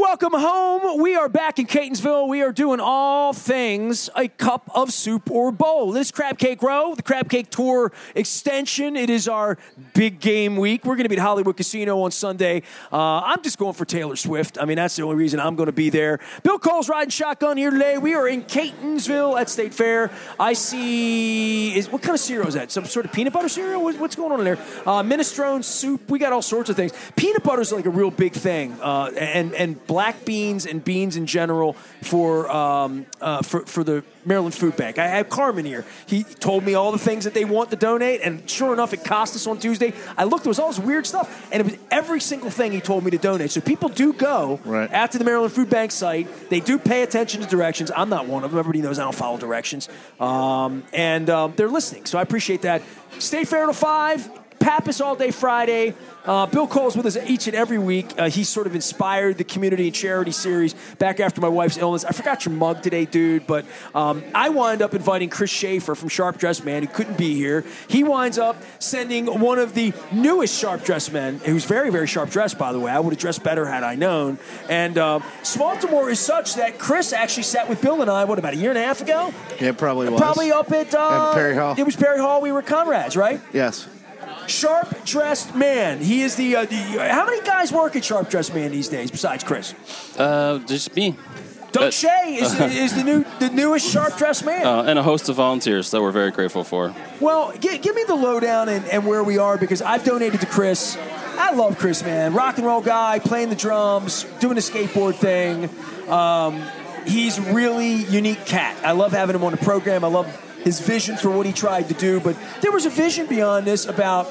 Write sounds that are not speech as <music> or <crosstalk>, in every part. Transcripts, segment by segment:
Welcome home. We are back in Catonsville. We are doing all things a cup of soup or bowl. This Crab Cake Row, the Crab Cake Tour extension. It is our big game week. We're going to be at Hollywood Casino on Sunday. Uh, I'm just going for Taylor Swift. I mean, that's the only reason I'm going to be there. Bill Cole's riding shotgun here today. We are in Catonsville at State Fair. I see. Is what kind of cereal is that? Some sort of peanut butter cereal? What's going on in there? Uh, minestrone soup. We got all sorts of things. Peanut butter is like a real big thing, uh, and and black beans and beans in general for um, uh, for for the Maryland Food Bank. I have Carmen here. He told me all the things that they want to donate, and sure enough, it cost us on Tuesday. I looked; there was all this weird stuff, and it was every single thing he told me to donate. So people do go Right. out to the Maryland Food Bank site. They do pay attention to directions. I'm not one of them. Everybody knows I don't follow directions, um, and um, they're listening. So I appreciate that. State Fair to five. Pappas all day Friday. Uh, Bill Cole's with us each and every week. Uh, he sort of inspired the community and charity series back after my wife's illness. I forgot your mug today, dude, but um, I wind up inviting Chris Schafer from Sharp Dressed Man, who couldn't be here. He winds up sending one of the newest Sharp Dress Men, who's very, very sharp dressed, by the way. I would have dressed better had I known. And uh, Baltimore is such that Chris actually sat with Bill and I, what, about a year and a half ago? Yeah, probably was. Probably up at, uh, At Perry Hall. It was Perry Hall. We were comrades, right? Yes. Sharp dressed man. He is the, uh, the. How many guys work at Sharp dressed man these days besides Chris? Uh, just me. Doug Uh, Shea is, is the new the newest sharp dressed man. Uh, and a host of volunteers that we're very grateful for. well, gi- give me the lowdown and, and where we are because I've donated to Chris. I love Chris, man. Rock and roll guy, playing the drums, doing the skateboard thing. Um, he's really unique cat. I love having him on the program. I love his vision for what he tried to do. But there was a vision beyond this about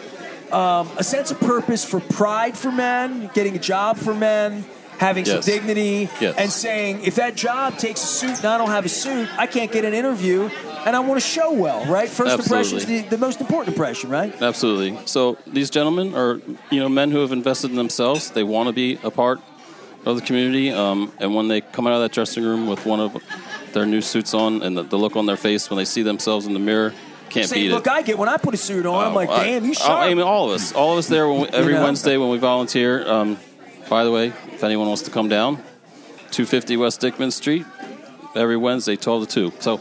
um, a sense of purpose for pride for men, getting a job for men, having Yes. some dignity, Yes. and saying if that job takes a suit and I don't have a suit, I can't get an interview, and I want to show well, right? First impression is the, the most important impression, right? Absolutely. So these gentlemen are, you know, men who have invested in themselves. They want to be a part of the community. Um, and when they come out of that dressing room with one of their new suits on and the, the look on their face when they see themselves in the mirror, can't Same beat look it. I get when I put a suit on. I'm Oh, like, damn, you sharp. I mean, all of us, all of us there when we, <laughs> every know? Wednesday when we volunteer. Um, by the way, if anyone wants to come down, 250 West Dickman Street, every Wednesday, 12 to 2. So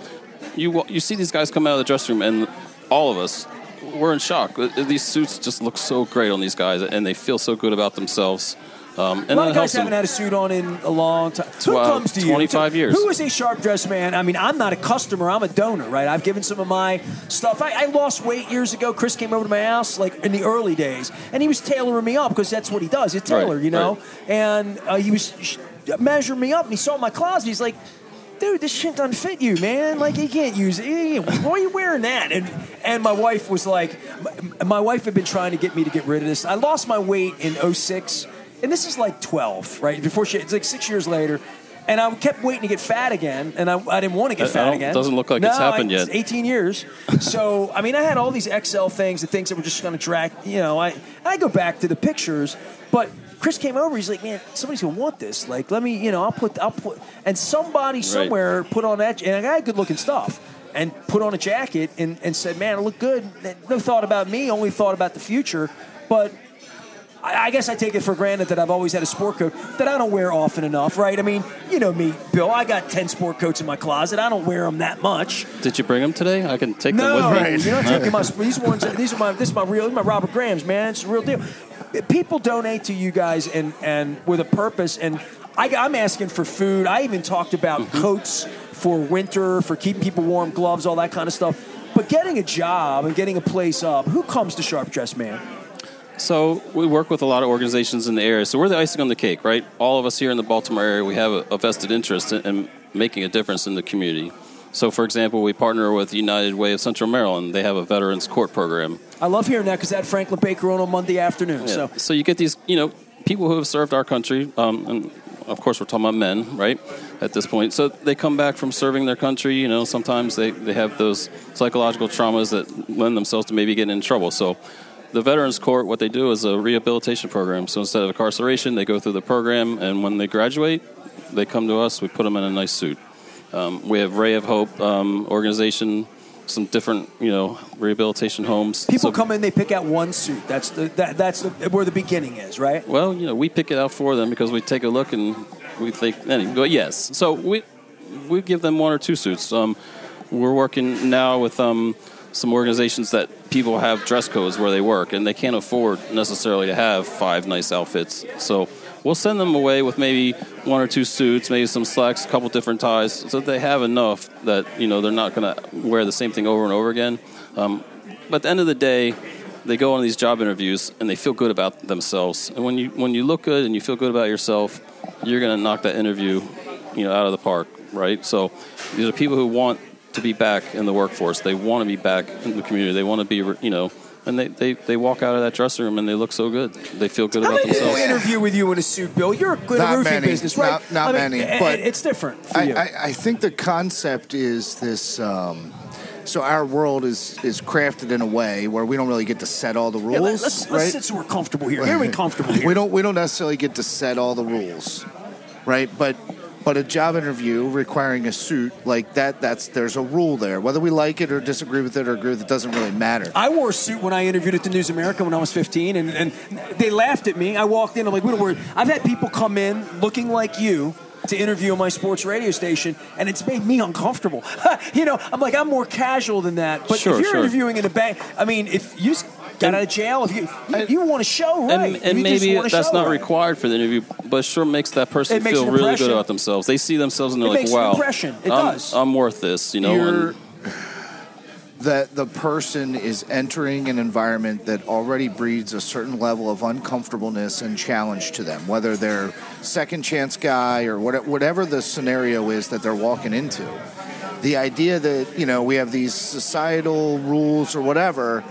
you you see these guys come out of the dressing room, and all of us, we're in shock. Uh, These suits just look so great on these guys, and they feel so good about themselves. Um, and a lot of guys haven't them. had a suit on in a long time. Who Well, comes to you? 25 years. Who is a sharp dressed man? I mean, I'm not a customer. I'm a donor, right? I've given some of my stuff. I, I lost weight years ago. Chris came over to my house, like in the early days, and he was tailoring me up because that's what he does. He's a tailor, Right, you know. right. And uh, he was sh- measuring me up, and he saw my closet. He's like. Dude, this shit doesn't fit you, man. Like you can't use it. Why are you wearing that? And and my wife was like, my, my wife had been trying to get me to get rid of this. I lost my weight in 06, and this is like 12, right? Before she, it's like six years later. And I kept waiting to get fat again, and I, I didn't want to get I- I fat don't- again. doesn't look like no, it's happened I- yet. 18 years. <laughs> So, I mean, I had all these XL things, the things that were just going to drag, you know. I, I go back to the pictures, but Chris came over. He's like, man, somebody's going to want this. Like, let me, you know, I'll put, I'll put, and somebody somewhere put on that, and I got good looking stuff. And put on a jacket and, and said, "Man, it looked good." No thought about me, only thought about the future. But I I guess I take it for granted that I've always had a sport coat that I don't wear often enough, right? I mean, you know me, Bill. I got ten sport coats in my closet. I don't wear them that much. Did you bring them today? I can take No, them with me. No, you're not taking my. <laughs> These ones. These are my. This is my real. These are my Robert Graham's, man. It's the real deal. People donate to you guys and and with a purpose. And I, I'm asking for food. I even talked about Mm-hmm. coats for winter, for keeping people warm, gloves, all that kind of stuff. But getting a job and getting a place up, who comes to Sharp Dressed Man? So we work with a lot of organizations in the area. So we're the icing on the cake, right? All of us here in the Baltimore area, we have a, a vested interest in, in making a difference in the community. So, for example, we partner with United Way of Central Maryland. They have a Veterans Court program. I love hearing that because that Franklin Baker on on Monday afternoon. Yeah. So So you get these, you know, people who have served our country, um, and of course we're talking about men, right? At this point, so they come back from serving their country. You know, sometimes they, they have those psychological traumas that lend themselves to maybe getting in trouble. So the Veterans Court, what they do is a rehabilitation program. So instead of incarceration, they go through the program, and when they graduate, they come to us. We put them in a nice suit. Um, we have Ray of Hope um, organization, some different, you know, rehabilitation homes. people So- come in, they pick out one suit. That's the that, that's the, where the beginning is, right? Well, you know, we pick it out for them because we take a look and we think. Anyway, but yes, so we we give them one or two suits. Um, we're working now with um, some organizations that people have dress codes where they work, and they can't afford necessarily to have five nice outfits. So we'll send them away with maybe one or two suits, maybe some slacks, a couple different ties, so that they have enough that you know they're not going to wear the same thing over and over again. Um, but at the end of the day, they go on these job interviews and they feel good about themselves. And when you when you look good and you feel good about yourself, you're going to knock that interview, you know, out of the park, right? So these are people who want to be back in the workforce. They want to be back in the community. They want to be, you know, and they, they, they walk out of that dressing room and they look so good. They feel good How about many people themselves. interview with you in a suit, Bill? You're a good Not roofing many. business, right? Not- not I mean, many, a- but it's different for I, you. I, I think the concept is this. Um, so our world is is crafted in a way where we don't really get to set all the rules, Yeah, let, us right? let's sit so we're comfortable here. <laughs> Here we comfortable here. we don't we don't necessarily get to set all the rules, right? But but a job interview requiring a suit like that that's there's a rule there. Whether we like it or disagree with it or agree with it doesn't really matter. I wore a suit when I interviewed at the News American when I was 15, and, and they laughed at me. I walked in, I'm like, we don't worry. I've had people come in looking like you to interview on my sports radio station, and it's made me uncomfortable. <laughs> you know, I'm like, I'm more casual than that. But Sure, if you're sure. interviewing in a bank, I mean, if you s- got out of jail, if you you, you want to show, right? And, and You maybe wanna that's show, not right? required for the interview, but it sure makes that person makes feel really good about themselves. They see themselves and they're It like, makes an "Wow, impression. It I'm, does. I'm worth this," you know. You're- and that the person is entering an environment that already breeds a certain level of uncomfortableness and challenge to them, whether they're second chance guy or what- whatever the scenario is that they're walking into. The idea that, you know, we have these societal rules or whatever,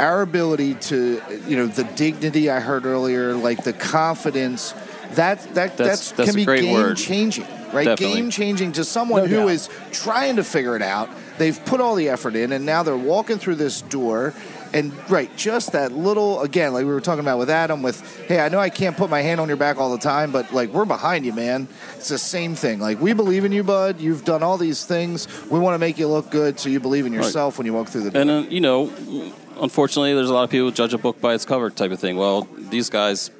our ability to, you know, the dignity I heard earlier, like the confidence, that that That's- that's, that's can a be game word. changing, right? Definitely. Game changing to someone No who doubt. is trying to figure it out. They've put all the effort in, and now they're walking through this door. And right, just that little again, like we were talking about with Adam. With hey, I know I can't put my hand on your back all the time, but like we're behind you, man. It's the same thing. Like we believe in you, bud. You've done all these things. We want to make you look good, so you believe in yourself when you walk through the door. And uh, you know, unfortunately, there's a lot of people who judge a book by its cover, type of thing. Well, these guys,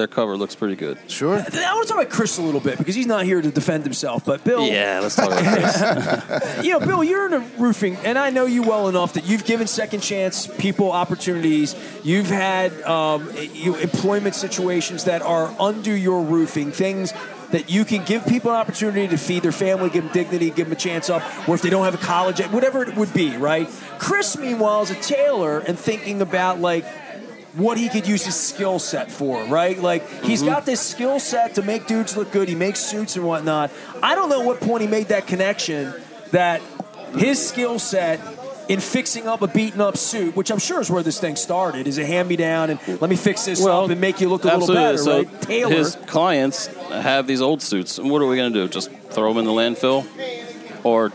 their cover looks pretty good. sure. I want to talk about Chris a little bit because he's not here to defend himself. But Bill, Yeah, let's talk about this. <laughs> you know, Bill, you're in a roofing, and I know you well enough that you've given second chance people opportunities. You've had um, you, employment situations that are under your roofing, things that you can give people an opportunity to feed their family, give them dignity, give them a chance up, or if they don't have a college, whatever it would be, right? Chris, meanwhile, is a tailor and thinking about like what he could use his skill set for, right? Like he's mm-hmm. got this skill set to make dudes look good. He makes suits and whatnot. I don't know what point he made that connection that his skill set in fixing up a beaten up suit, which I'm sure is where this thing started, is a hand me down and let me fix this up and make you look a little better, so right? Taylor. his clients have these old suits, and what are we going to do? Just throw them in the landfill, or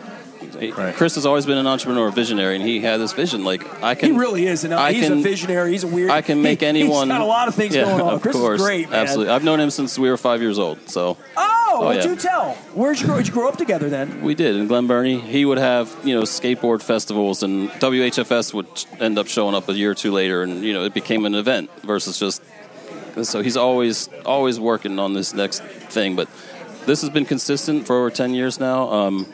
Chris has always been an entrepreneur, visionary, and he had this vision. Like I can, he really is, and uh, I he's can- a visionary. He's a weird. I can make <laughs> he, anyone. He's got a lot of things Yeah, going on. Of Chris course, is great, man. absolutely. I've known him since we were five years old. So Oh, well, yeah. do tell. Where'd you grow? Did you grow up together then? we did in Glen Burnie. He would have you know skateboard festivals, and WHFS would end up showing up a year or two later, and you know it became an event versus just. So he's always always working on this next thing, but this has been consistent for over ten years now. Um,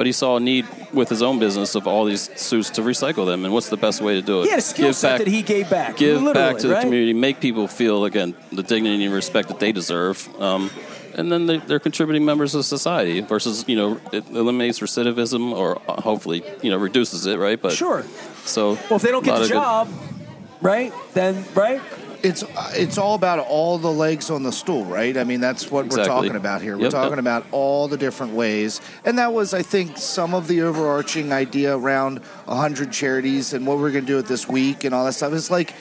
but he saw a need with his own business of all these suits to recycle them, and what's the best way to do it? He had a skill Give set back- that he gave back. give back to the right? community, make people feel again the dignity and respect that they deserve, um, and then they, they're contributing members of society. Versus, you know, it eliminates recidivism or uh, hopefully, you know, reduces it, right? But Sure. So Well, if they don't get the of good- job, right? Then right. It's it's all about all the legs on the stool, right? I mean, that's what we're talking about here. We're Yep, talking yep. about all the different ways, and that was, I think, some of the overarching idea around hundred charities and what we're going to do it this week and all that stuff. It's like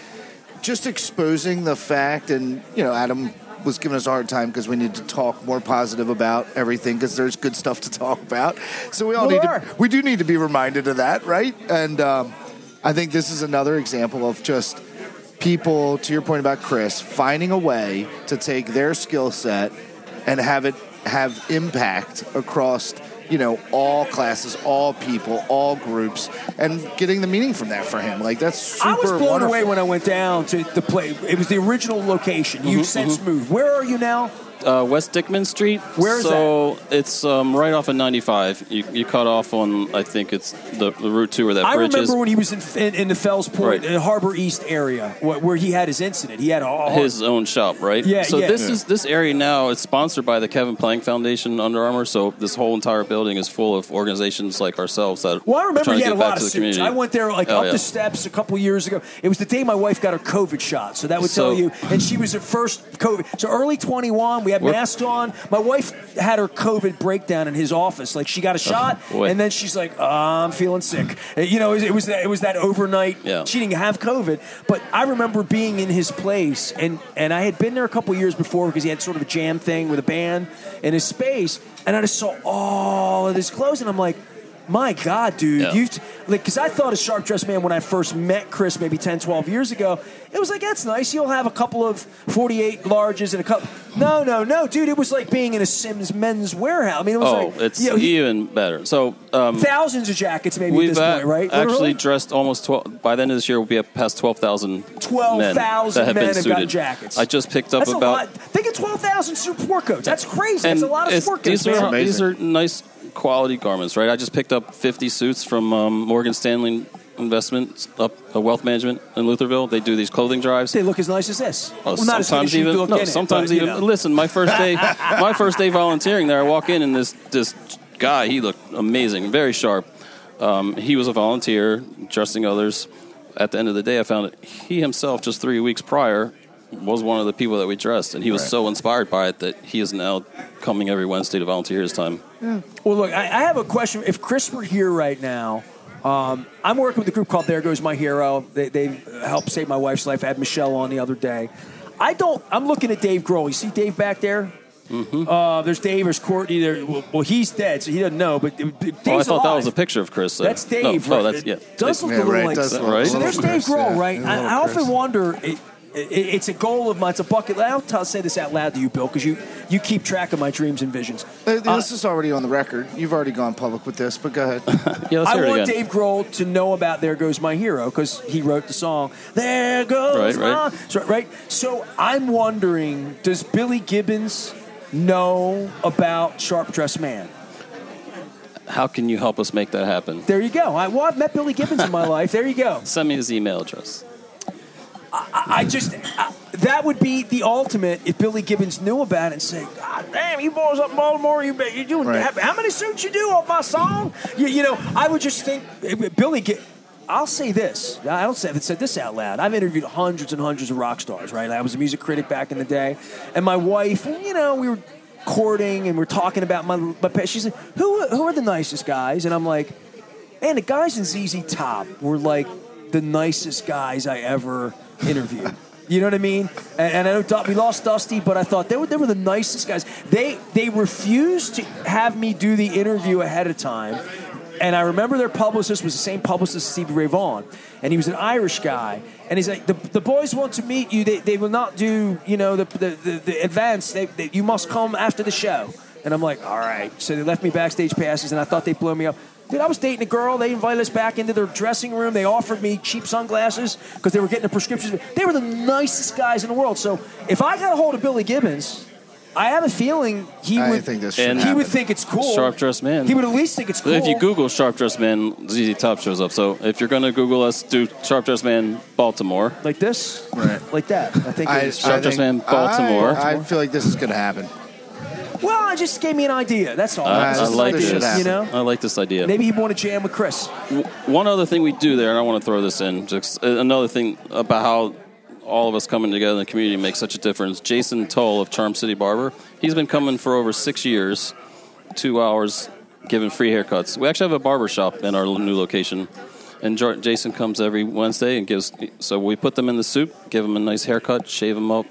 just exposing the fact, and you know, Adam was giving us a hard time because we need to talk more positive about everything because there's good stuff to talk about. So we all Well, need there to, we do need to be reminded of that, right? And um, I think this is another example of just people, to your point about Chris, finding a way to take their skill set and have it have impact across, you know, all classes, all people, all groups, and getting the meaning from that for him. Like that's super I was blown wonderful. away when I went down to the play. It was the original location. Mm-hmm, You've since moved. Where are you now? Uh, West Dickman Street. Where is that? so it's um, right off of 95. You, you cut off on, I think it's the, the Route 2 where that I bridge remember is. when he was in, in, in the Fells Point, Right. uh, Harbor East area, wh- where he had his incident. He had a his own shop, right? Yeah, So yeah. this Yeah. is this area now. is sponsored by the Kevin Plank Foundation, Under Armour. So this whole entire building is full of organizations like ourselves that. Well, I are remember trying he to had a back lot to of the suits. community. I went there like Oh, up yeah. the steps a couple years ago. It was the day my wife got her COVID shot, so that would So- tell you. And she was her first COVID. So early 21, we had masks on. My wife had her COVID breakdown in his office. Like she got a shot, boy. and then she's like, oh, "I'm feeling sick." Uh, You know, it was, it was that it was that overnight. Yeah. She didn't have COVID, but I remember being in his place, and and I had been there a couple years before because he had sort of a jam thing with a band in his space, and I just saw all of his clothes, and I'm like. My God, dude, Yeah. you like because I thought a Sharp Dressed Man when I first met Chris maybe 10, 12 years ago. It was like that's nice. You'll have a couple of forty-eight larges and a couple. No, no, no, dude. It was like being in a Sims men's warehouse. I mean, it was Oh, like it's you know, he- even better. So um, thousands of jackets maybe we've at this point, right? actually Literally? dressed almost 12. By the end of this year, we'll be up past 12,000 men 12,000 that have men been have gotten suited. jackets. I just picked up That's about a lot. Think of twelve thousand sport coats. That's crazy. and That's a lot of it's- sport coats. these are man. these are nice quality garments, right? I just picked up 50 suits from um, Morgan Stanley Investments up uh, Wealth Management in Lutherville. They do these clothing drives. They look as nice as this. Oh, well, sometimes even no, it, sometimes but, even. know. Listen, my first day, <laughs> my first day volunteering there, I walk in and this this guy, he looked amazing, very sharp. Um, he was a volunteer, trusting others. At the end of the day, I found that he himself, just three weeks prior, was one of the people that we dressed, and he was Right. so inspired by it that he is now coming every Wednesday to volunteer his time. Well, look, I, I have a question. If Chris were here right now, um, I'm working with a group called There Goes My Hero. They, they helped save my wife's life. I had Michelle on the other day. I don't. I'm looking at Dave Grohl. You see Dave back there? Mm-hmm. Uh, there's Dave. There's Courtney. There. Well, well, he's dead, so he doesn't know. But Dave's Oh, I thought that was a picture of Chris. there. That's Dave. No, right? no that's yeah. It does look Yeah, a little right, like does look so. a So there's Dave Grohl, yeah. right? A I, little I often wonder. It, it, it's a goal of mine. It's a bucket. I'll tell, say this out loud to you, Bill, because you you keep track of my dreams and visions. Uh, Uh, This is already on the record. You've already gone public with this, but go ahead. <laughs> Yeah, let's I hear it want again. Dave Grohl to know about "There Goes My Hero" because he wrote the song. There goes Right, right. so, right. So I'm wondering, does Billy Gibbons know about Sharp Dressed Man? How can you help us make that happen? There you go. I, well, I've met Billy Gibbons in my <laughs> life. There you go. Send me his email address. I just I, that would be the ultimate if Billy Gibbons knew about it and said, "God damn, you boys up in Baltimore, you you doing Right. how, many suits you do off my song?" You, you know, I would just think eh, Billy. Gi- I'll say this. I don't say, I haven't said this out loud. I've interviewed hundreds and hundreds of rock stars. Right, I was a music critic back in the day, and my wife, you know, we were courting and we're talking about my. my she said, "Who who are the nicest guys?" And I'm like, Man, the guys in ZZ Top were like the nicest guys I ever interviewed. You know what I mean? And, and I know we lost Dusty, but I thought they were they were the nicest guys. They they refused to have me do the interview ahead of time. And I remember their publicist was the same publicist as Stevie Ray Vaughan, and he was an Irish guy. And he's like, the, the boys want to meet you. They, they will not do, you know, the the, the, the advance. They, they, you must come after the show. And I'm like, all right. So they left me backstage passes, and I thought they'd blow me up. Dude, I was dating a girl. They invited us back into their dressing room. They offered me cheap sunglasses because they were getting a prescription. They were the nicest guys in the world. So if I got a hold of Billy Gibbons, I have a feeling he I would. think this should And- he happen. would think it's cool. Sharp dressed man. He would at least think it's cool. If you Google Sharp Dressed Man, ZZ Top shows up. So if you're going to Google us, do Sharp Dressed Man Baltimore. like this, Right. like that. I think. I, it is. Sharp I Dressed think- Man, Baltimore. I, I feel like this is going to happen. Just gave me an idea. That's all. I, I like this idea. You know, I like this idea. maybe he'd want to jam with Chris. W- One other thing we do there, and I want to throw this in, just uh, another thing about how all of us coming together in the community makes such a difference. Jason Toll of Charm City Barber, he's been coming for over six years, two hours, giving free haircuts. We actually have a barber shop in our new location. And Jason comes every Wednesday and gives. So we put them in the soup, give them a nice haircut, shave them up.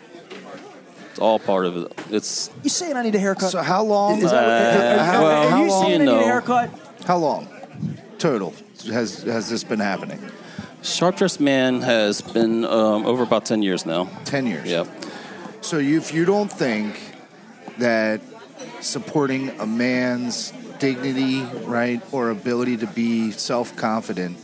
It's all part of it. It's You saying I need a haircut? So how long? Is that, Uh, are, are- well, are how you long- saying I need a haircut? how long total has has this been happening? Sharp Dressed Man has been um, over about ten years now. Ten years. Yep. So you, if you don't think that supporting a man's dignity, right, or ability to be self confident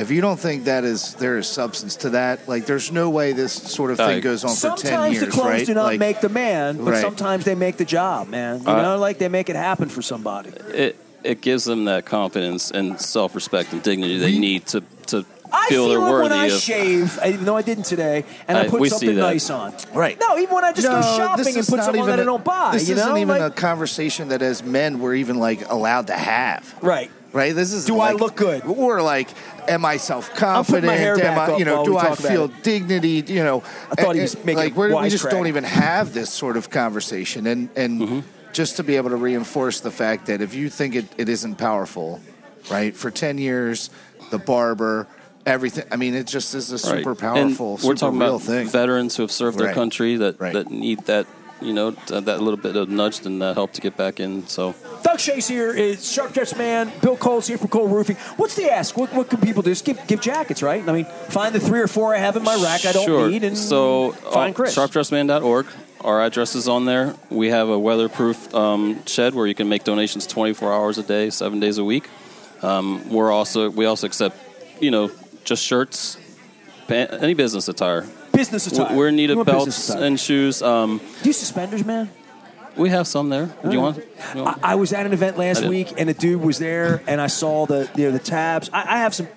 If you don't think that is there is substance to that, like there's no way this sort of thing Like- goes on for ten years. Sometimes the clothes right? do not Like, make the man, but Right. sometimes they make the job, man. You Uh, know, like they make it happen for somebody. It it gives them that confidence and self respect and dignity they need to to I feel feel they're it worthy when I of. shave, even though I didn't today, and I I- put something nice on. Right. No, even when I just go shopping and put something on even that I a- don't buy. This you isn't know, even Like- a conversation that as men we're even like allowed to have. right. Right. This is. Do I look good? Or like, am I self confident? my Am I, you know, do I feel dignity? You know, I thought he was making like a we're, we just wisecrack. don't even have this sort of conversation, and and Mm-hmm. just to be able to reinforce the fact that if you think it, it isn't powerful, right? For ten years, the barber. Everything. I mean, it just is a Right. super And powerful, super we're talking real about thing. veterans who have served their country that Right. that need that you know that little bit of nudge and that help to get back in. So Doug Shea's here is Sharp Dressed Man. Bill Cole's here from Cole Roofing. What's the ask? What, what can people do? Just give, give jackets, right? I mean, find the three or four I have in my rack I don't sure. need and so find uh, Chris. sharpdressman.org. Our address is on there. We have a weatherproof um, shed where you can make donations 24 hours a day, seven days a week. Um, we're also we also accept you know just shirts, any business attire. Business attire. We- We're in need of belts and shoes. Um, Do you suspenders, man? we have some there. Do you want? you want- I, I was at an event last week, and a dude was there, and I saw the you know the tabs. I, I have some.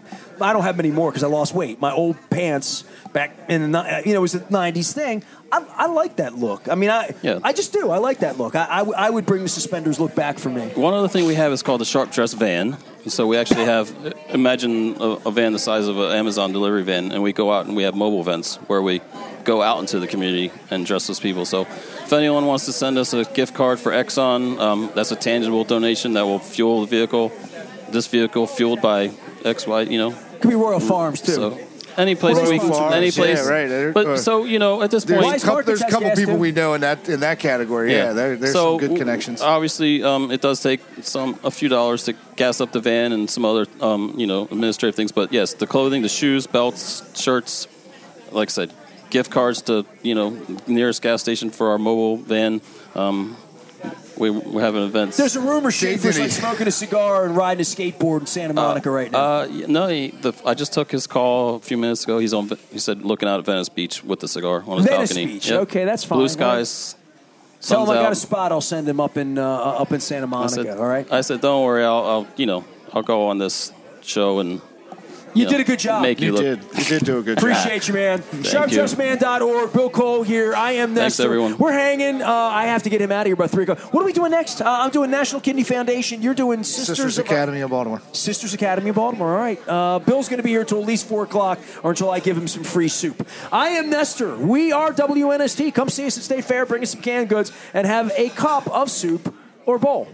I don't have many more because I lost weight. My old pants back in the you know it was a '90s thing. I, I like that look. I mean, I Yeah. I just do. I like that look. I, I, w- I would bring the suspenders look back for me. One other thing we have is called the Sharp Dress Van. So we actually have, imagine a, a van the size of an Amazon delivery van, and we go out and we have mobile events where we go out into the community and dress those people. So if anyone wants to send us a gift card for Exxon, um, that's a tangible donation that will fuel the vehicle. This vehicle fueled by X, Y, you know. Could be Royal Farms too. So any place Royal we, Farms, any place. yeah, right. Uh, But so you know, at this There's point, a couple, there's a couple people gas, we know in that in that category. Yeah, there, there's so some good connections. Obviously, um, it does take some a few dollars to gas up the van and some other um, you know administrative things. But yes, the clothing, the shoes, belts, shirts, like I said, gift cards to you know nearest gas station for our mobile van. Um, we, we're having events. There's a rumor Schafer's like smoking a cigar and riding a skateboard in Santa Monica right now. Uh, no, he, the, I just took his call a few minutes ago. He's on. He said looking out at Venice Beach with the cigar on his Venice balcony. Beach. Okay, that's fine. Blue skies. Tell him sun's I got out. a spot. I'll send him up in uh, up in Santa I Monica. said, all right. I said, don't worry. I'll, I'll, you know, I'll go on this show and You know, did a good job. Make you, you look. did. You did do a good job. Appreciate you, man. you. SharpDressMan.org. Bill Cole here. I am Thanks, everyone. We're hanging. Uh, I have to get him out of here by 3 o'clock. What are we doing next? Uh, I'm doing National Kidney Foundation. You're doing Sisters, Sisters of- Academy of Baltimore. Sisters Academy of Baltimore. All right. Uh, Bill's going to be here until at least 4 o'clock or until I give him some free soup. I am Nestor. We are WNST. Come see us at State Fair. Bring us some canned goods and have a cup of soup or bowl.